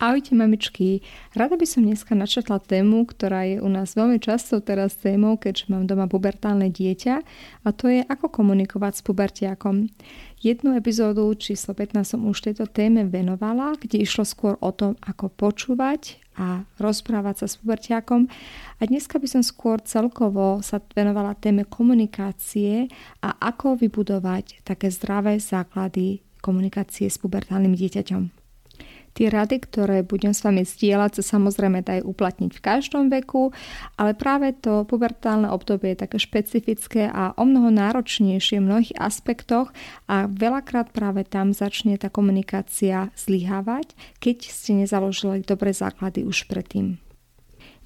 Ahojte mamičky, rada by som dneska načetla tému, ktorá je u nás veľmi často teraz témou, keďže mám doma pubertálne dieťa a to je ako komunikovať s pubertiakom. Jednu epizódu číslo 15 som už tejto téme venovala, kde išlo skôr o tom, ako počúvať a rozprávať sa s pubertiakom a dneska by som skôr celkovo sa venovala téme komunikácie a ako vybudovať také zdravé základy komunikácie s pubertálnym dieťaťom. Tie rady, ktoré budem s vami zdieľať, sa samozrejme dajú uplatniť v každom veku, ale práve to pubertálne obdobie je také špecifické a o mnoho náročnejšie v mnohých aspektoch a veľakrát práve tam začne tá komunikácia zlyhávať, keď ste nezaložili dobré základy už predtým.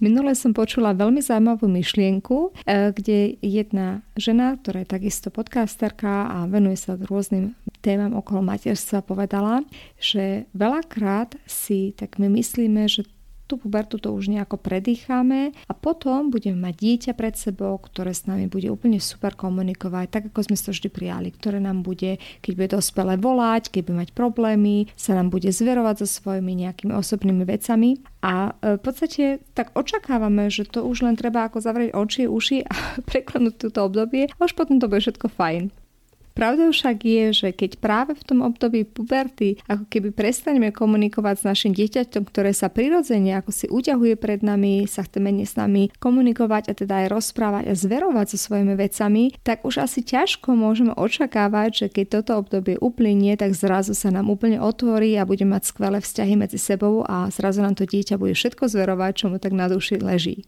Minule som počula veľmi zaujímavú myšlienku, e, kde jedna žena, ktorá je takisto podcasterka a venuje sa rôznym témam okolo materstva, povedala, že veľakrát si tak my myslíme, že tú pubertu to už nejako predýchame a potom budeme mať dieťa pred sebou, ktoré s nami bude úplne super komunikovať, tak ako sme to vždy prijali, ktoré nám bude, keď bude dospelé volať, keď bude mať problémy, sa nám bude zverovať so svojimi nejakými osobnými vecami a e, v podstate tak očakávame, že to už len treba ako zavrieť oči, uši a preklenúť túto obdobie a už potom to bude všetko fajn. Pravdou však je, že keď práve v tom období puberty ako keby prestaneme komunikovať s našim dieťaťom, ktoré sa prirodzene ako si uťahuje pred nami, sa chce menej s nami komunikovať a teda aj rozprávať a zverovať so svojimi vecami, tak už asi ťažko môžeme očakávať, že keď toto obdobie uplynie, tak zrazu sa nám úplne otvorí a bude mať skvelé vzťahy medzi sebou a zrazu nám to dieťa bude všetko zverovať, čo mu tak na duši leží.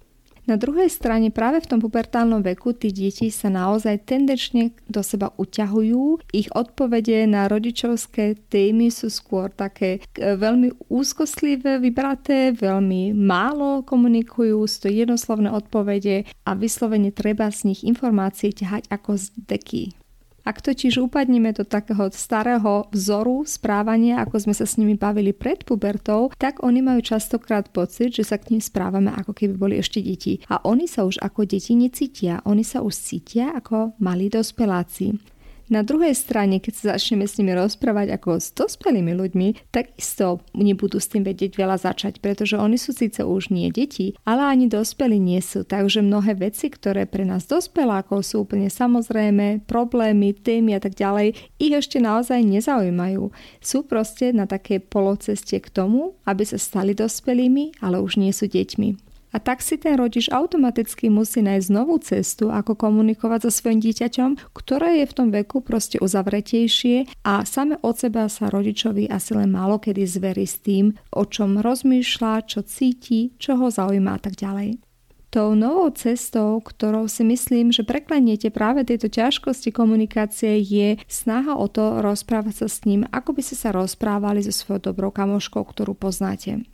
Na druhej strane práve v tom pubertálnom veku tí deti sa naozaj tendenčne do seba uťahujú. Ich odpovede na rodičovské témy sú skôr také e, veľmi úzkostlivé, vybraté, veľmi málo komunikujú, sú to jednoslovné odpovede a vyslovene treba z nich informácie ťahať ako z deky. Ak totiž upadneme do takého starého vzoru správania, ako sme sa s nimi bavili pred pubertou, tak oni majú častokrát pocit, že sa k ním správame ako keby boli ešte deti. A oni sa už ako deti necítia, oni sa už cítia ako malí dospeláci. Na druhej strane, keď sa začneme s nimi rozprávať ako s dospelými ľuďmi, takisto nebudú s tým vedieť veľa začať, pretože oni sú síce už nie deti, ale ani dospelí nie sú. Takže mnohé veci, ktoré pre nás dospelákov sú úplne samozrejme, problémy, témy a tak ďalej, ich ešte naozaj nezaujímajú. Sú proste na takej poloceste k tomu, aby sa stali dospelými, ale už nie sú deťmi. A tak si ten rodič automaticky musí nájsť novú cestu, ako komunikovať so svojim dieťaťom, ktoré je v tom veku proste uzavretejšie a same od seba sa rodičovi asi len málo kedy zverí s tým, o čom rozmýšľa, čo cíti, čo ho zaujíma a tak ďalej. Tou novou cestou, ktorou si myslím, že prekleniete práve tieto ťažkosti komunikácie, je snaha o to rozprávať sa s ním, ako by ste sa rozprávali so svojou dobrou kamoškou, ktorú poznáte.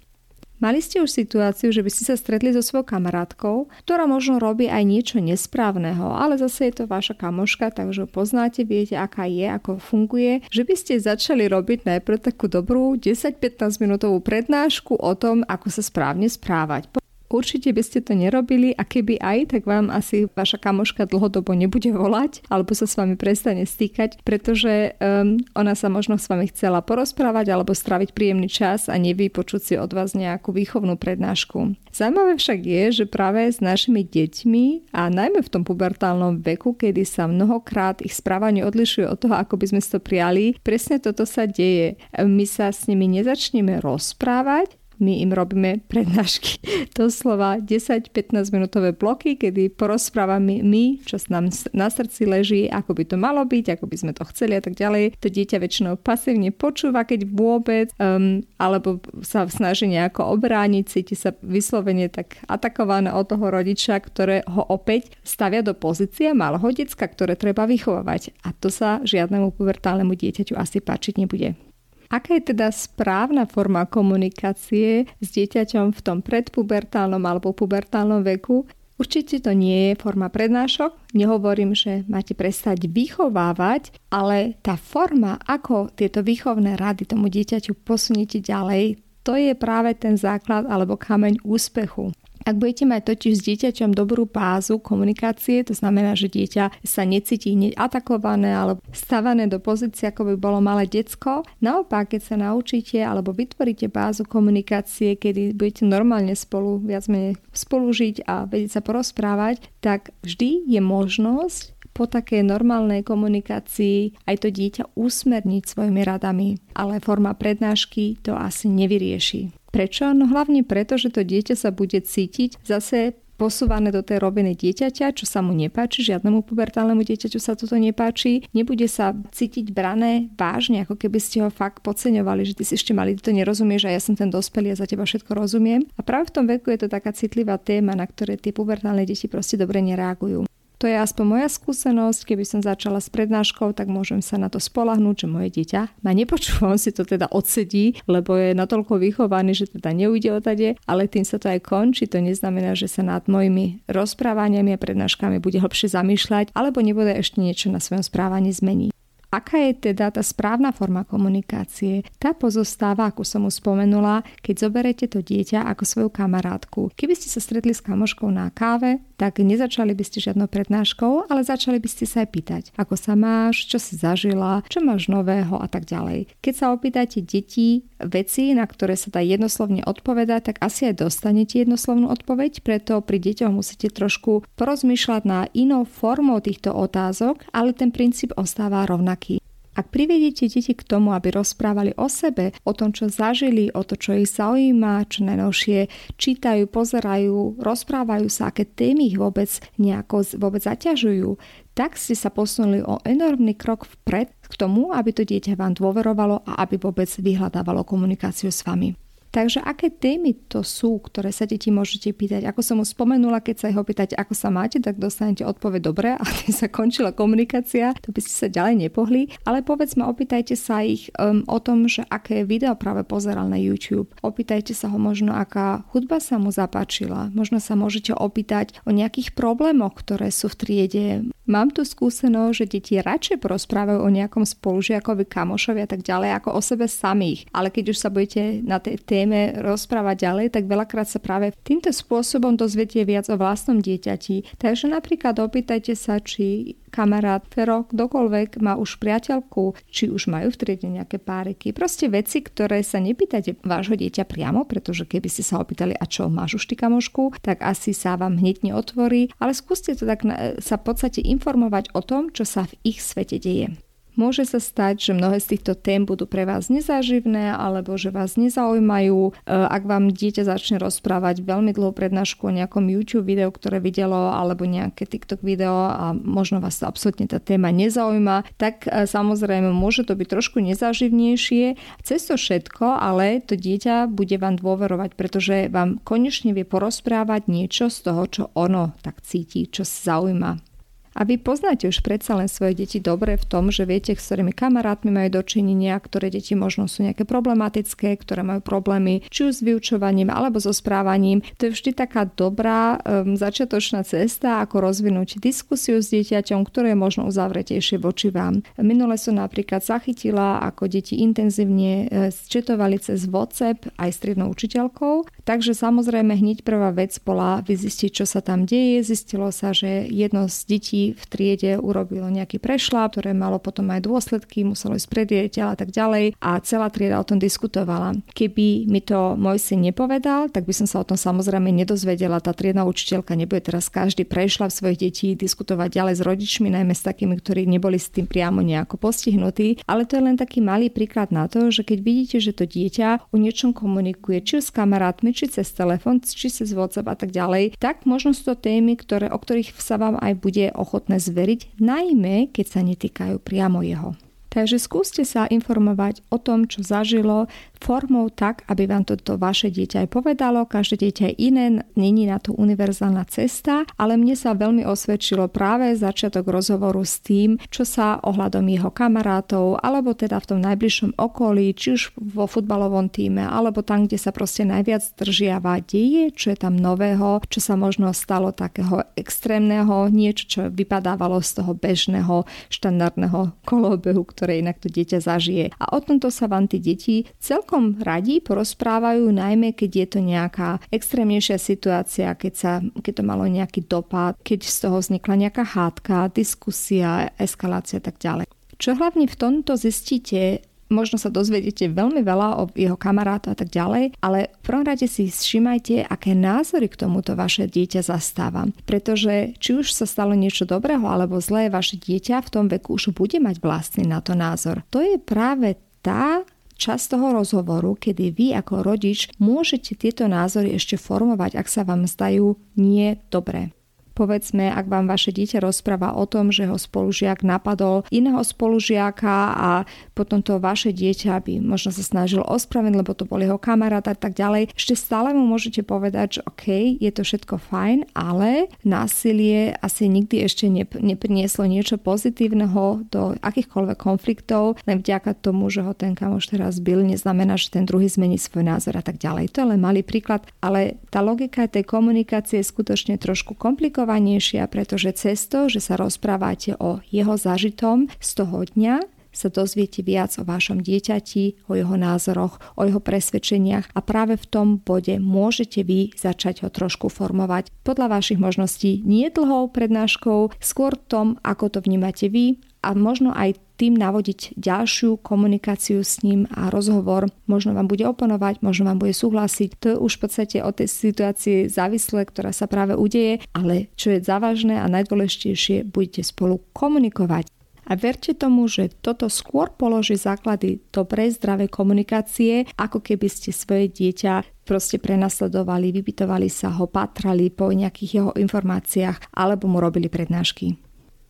Mali ste už situáciu, že by ste sa stretli so svojou kamarátkou, ktorá možno robí aj niečo nesprávneho, ale zase je to vaša kamoška, takže poznáte, viete, aká je, ako funguje, že by ste začali robiť najprv takú dobrú 10-15 minútovú prednášku o tom, ako sa správne správať. Určite by ste to nerobili a keby aj, tak vám asi vaša kamoška dlhodobo nebude volať alebo sa s vami prestane stýkať, pretože um, ona sa možno s vami chcela porozprávať alebo straviť príjemný čas a nevypočuť si od vás nejakú výchovnú prednášku. Zajímavé však je, že práve s našimi deťmi a najmä v tom pubertálnom veku, kedy sa mnohokrát ich správanie odlišuje od toho, ako by sme si to prijali, presne toto sa deje. My sa s nimi nezačneme rozprávať, my im robíme prednášky. To slova 10-15 minútové bloky, kedy porozprávame my, čo nám na srdci leží, ako by to malo byť, ako by sme to chceli a tak ďalej. To dieťa väčšinou pasívne počúva, keď vôbec, um, alebo sa snaží nejako obrániť, cíti sa vyslovene tak atakované od toho rodiča, ktoré ho opäť stavia do pozície malého decka, ktoré treba vychovávať. A to sa žiadnemu pubertálnemu dieťaťu asi páčiť nebude. Aká je teda správna forma komunikácie s dieťaťom v tom predpubertálnom alebo pubertálnom veku? Určite to nie je forma prednášok. Nehovorím, že máte prestať vychovávať, ale tá forma, ako tieto výchovné rady tomu dieťaťu posuniete ďalej, to je práve ten základ alebo kameň úspechu. Ak budete mať totiž s dieťaťom dobrú bázu komunikácie, to znamená, že dieťa sa necíti atakované alebo stavané do pozície, ako by bolo malé decko. Naopak, keď sa naučíte alebo vytvoríte bázu komunikácie, kedy budete normálne spolu, viac menej spolužiť a vedieť sa porozprávať, tak vždy je možnosť po takej normálnej komunikácii aj to dieťa usmerniť svojimi radami. Ale forma prednášky to asi nevyrieši. Prečo? No hlavne preto, že to dieťa sa bude cítiť zase posúvané do tej roviny dieťaťa, čo sa mu nepáči, žiadnemu pubertálnemu dieťaťu sa toto nepáči, nebude sa cítiť brané vážne, ako keby ste ho fakt podceňovali, že ty si ešte malý, ty to nerozumieš a ja som ten dospelý a za teba všetko rozumiem. A práve v tom veku je to taká citlivá téma, na ktoré tie pubertálne deti proste dobre nereagujú. To je aspoň moja skúsenosť, keby som začala s prednáškou, tak môžem sa na to spolahnúť, že moje dieťa ma nepočúva, on si to teda odsedí, lebo je natoľko vychovaný, že teda neujde o tade, ale tým sa to aj končí. To neznamená, že sa nad mojimi rozprávaniami a prednáškami bude hlbšie zamýšľať, alebo nebude ešte niečo na svojom správaní zmeniť. Aká je teda tá správna forma komunikácie? Tá pozostáva, ako som už spomenula, keď zoberete to dieťa ako svoju kamarátku. Keby ste sa stretli s kamoškou na káve, tak nezačali by ste žiadnou prednáškou, ale začali by ste sa aj pýtať, ako sa máš, čo si zažila, čo máš nového a tak ďalej. Keď sa opýtate detí veci, na ktoré sa dá jednoslovne odpovedať, tak asi aj dostanete jednoslovnú odpoveď, preto pri deťoch musíte trošku porozmýšľať na inou formou týchto otázok, ale ten princíp ostáva rovnaký. Ak privediete deti k tomu, aby rozprávali o sebe, o tom, čo zažili, o to, čo ich zaujíma, čo najnovšie čítajú, pozerajú, rozprávajú sa, aké témy ich vôbec nejako vôbec zaťažujú, tak ste sa posunuli o enormný krok vpred k tomu, aby to dieťa vám dôverovalo a aby vôbec vyhľadávalo komunikáciu s vami. Takže aké témy to sú, ktoré sa deti môžete pýtať? Ako som už spomenula, keď sa ich opýtať, ako sa máte, tak dostanete odpoveď dobre a tým sa končila komunikácia, to by ste sa ďalej nepohli. Ale povedzme, opýtajte sa ich um, o tom, že aké video práve pozeral na YouTube. Opýtajte sa ho možno, aká hudba sa mu zapáčila. Možno sa môžete opýtať o nejakých problémoch, ktoré sú v triede. Mám tu skúsenosť, že deti radšej porozprávajú o nejakom spolužiakovi, kamošovi a tak ďalej, ako o sebe samých. Ale keď už sa budete na tej téme rozprávať ďalej, tak veľakrát sa práve týmto spôsobom dozviete viac o vlastnom dieťati. Takže napríklad opýtajte sa, či kamarát, Fero, kdokoľvek má už priateľku, či už majú v triede nejaké páriky. Proste veci, ktoré sa nepýtate vášho dieťa priamo, pretože keby ste sa opýtali, a čo, máš už ty kamošku, tak asi sa vám hneď neotvorí, ale skúste to tak sa v podstate informovať o tom, čo sa v ich svete deje. Môže sa stať, že mnohé z týchto tém budú pre vás nezáživné alebo že vás nezaujímajú. E, ak vám dieťa začne rozprávať veľmi dlhú prednášku o nejakom YouTube videu, ktoré videlo alebo nejaké TikTok video a možno vás absolútne tá téma nezaujíma, tak e, samozrejme môže to byť trošku nezáživnejšie. Cez to všetko, ale to dieťa bude vám dôverovať, pretože vám konečne vie porozprávať niečo z toho, čo ono tak cíti, čo sa zaujíma. A vy poznáte už predsa len svoje deti dobre v tom, že viete, s ktorými kamarátmi majú dočinenia, ktoré deti možno sú nejaké problematické, ktoré majú problémy či už s vyučovaním alebo so správaním. To je vždy taká dobrá um, začiatočná cesta, ako rozvinúť diskusiu s dieťaťom, ktoré je možno uzavretejšie voči vám. Minule som napríklad zachytila, ako deti intenzívne e, četovali cez WhatsApp aj s triednou učiteľkou. Takže samozrejme hneď prvá vec bola vyzistiť, čo sa tam deje. Zistilo sa, že jedno z detí v triede urobilo nejaký prešlap, ktoré malo potom aj dôsledky, muselo ísť pred a tak ďalej a celá trieda o tom diskutovala. Keby mi to môj syn nepovedal, tak by som sa o tom samozrejme nedozvedela. Tá triedna učiteľka nebude teraz každý prešla v svojich detí diskutovať ďalej s rodičmi, najmä s takými, ktorí neboli s tým priamo nejako postihnutí. Ale to je len taký malý príklad na to, že keď vidíte, že to dieťa o niečom komunikuje, či s kamarátmi, či cez telefón, či cez WhatsApp a tak ďalej, tak možno sú to témy, ktoré, o ktorých sa vám aj bude ochotné zveriť, najmä keď sa netýkajú priamo jeho. Takže skúste sa informovať o tom, čo zažilo, formou tak, aby vám toto vaše dieťa aj povedalo. Každé dieťa je iné, není na to univerzálna cesta, ale mne sa veľmi osvedčilo práve začiatok rozhovoru s tým, čo sa ohľadom jeho kamarátov, alebo teda v tom najbližšom okolí, či už vo futbalovom týme, alebo tam, kde sa proste najviac držiava deje, čo je tam nového, čo sa možno stalo takého extrémneho, niečo, čo vypadávalo z toho bežného, štandardného kolobehu, ktoré inak to dieťa zažije. A o tomto sa vám tí deti celkom radi porozprávajú, najmä keď je to nejaká extrémnejšia situácia, keď, sa, keď to malo nejaký dopad, keď z toho vznikla nejaká hádka, diskusia, eskalácia a tak ďalej. Čo hlavne v tomto zistíte, možno sa dozvedete veľmi veľa o jeho kamarátu a tak ďalej, ale v prvom rade si všimajte, aké názory k tomuto vaše dieťa zastáva. Pretože či už sa stalo niečo dobrého alebo zlé, vaše dieťa v tom veku už bude mať vlastný na to názor. To je práve tá čas toho rozhovoru, kedy vy ako rodič môžete tieto názory ešte formovať, ak sa vám zdajú nie dobré. Povedzme, ak vám vaše dieťa rozpráva o tom, že ho spolužiak napadol iného spolužiaka a potom to vaše dieťa by možno sa snažil ospravedlniť, lebo to bol jeho kamarát a tak ďalej, ešte stále mu môžete povedať, že OK, je to všetko fajn, ale násilie asi nikdy ešte neprinieslo niečo pozitívneho do akýchkoľvek konfliktov, len vďaka tomu, že ho ten kamoš teraz byl, neznamená, že ten druhý zmení svoj názor a tak ďalej. To je len malý príklad, ale tá logika tej komunikácie je skutočne trošku komplikovaná komplikovanejšia, pretože cez to, že sa rozprávate o jeho zažitom z toho dňa, sa dozviete viac o vašom dieťati, o jeho názoroch, o jeho presvedčeniach a práve v tom bode môžete vy začať ho trošku formovať. Podľa vašich možností nie dlhou prednáškou, skôr tom, ako to vnímate vy a možno aj tým navodiť ďalšiu komunikáciu s ním a rozhovor. Možno vám bude oponovať, možno vám bude súhlasiť. To je už v podstate o tej situácii závislé, ktorá sa práve udeje, ale čo je závažné a najdôležitejšie, budete spolu komunikovať. A verte tomu, že toto skôr položí základy dobrej, zdravej komunikácie, ako keby ste svoje dieťa proste prenasledovali, vypytovali sa ho, patrali po nejakých jeho informáciách alebo mu robili prednášky.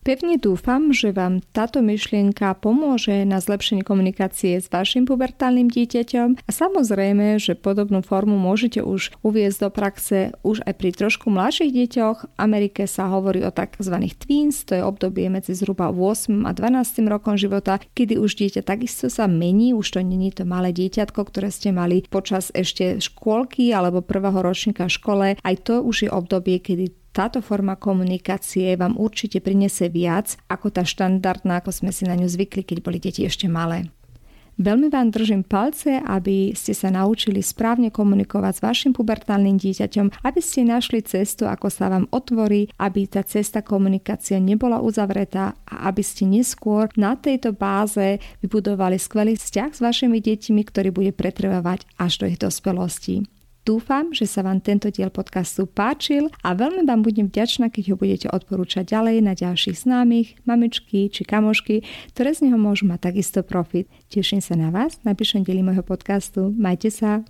Pevne dúfam, že vám táto myšlienka pomôže na zlepšení komunikácie s vašim pubertálnym dieťaťom a samozrejme, že podobnú formu môžete už uviezť do praxe už aj pri trošku mladších deťoch. V Amerike sa hovorí o tzv. tweens, to je obdobie medzi zhruba 8 a 12 rokom života, kedy už dieťa takisto sa mení, už to není to malé dieťatko, ktoré ste mali počas ešte škôlky alebo prvého ročníka v škole. Aj to už je obdobie, kedy táto forma komunikácie vám určite prinese viac ako tá štandardná, ako sme si na ňu zvykli, keď boli deti ešte malé. Veľmi vám držím palce, aby ste sa naučili správne komunikovať s vašim pubertálnym dieťaťom, aby ste našli cestu, ako sa vám otvorí, aby tá cesta komunikácie nebola uzavretá a aby ste neskôr na tejto báze vybudovali skvelý vzťah s vašimi deťmi, ktorý bude pretrvávať až do ich dospelosti. Dúfam, že sa vám tento diel podcastu páčil a veľmi vám budem vďačná, keď ho budete odporúčať ďalej na ďalších známych, mamičky či kamošky, ktoré z neho môžu mať takisto profit. Teším sa na vás na píšom môjho podcastu. Majte sa!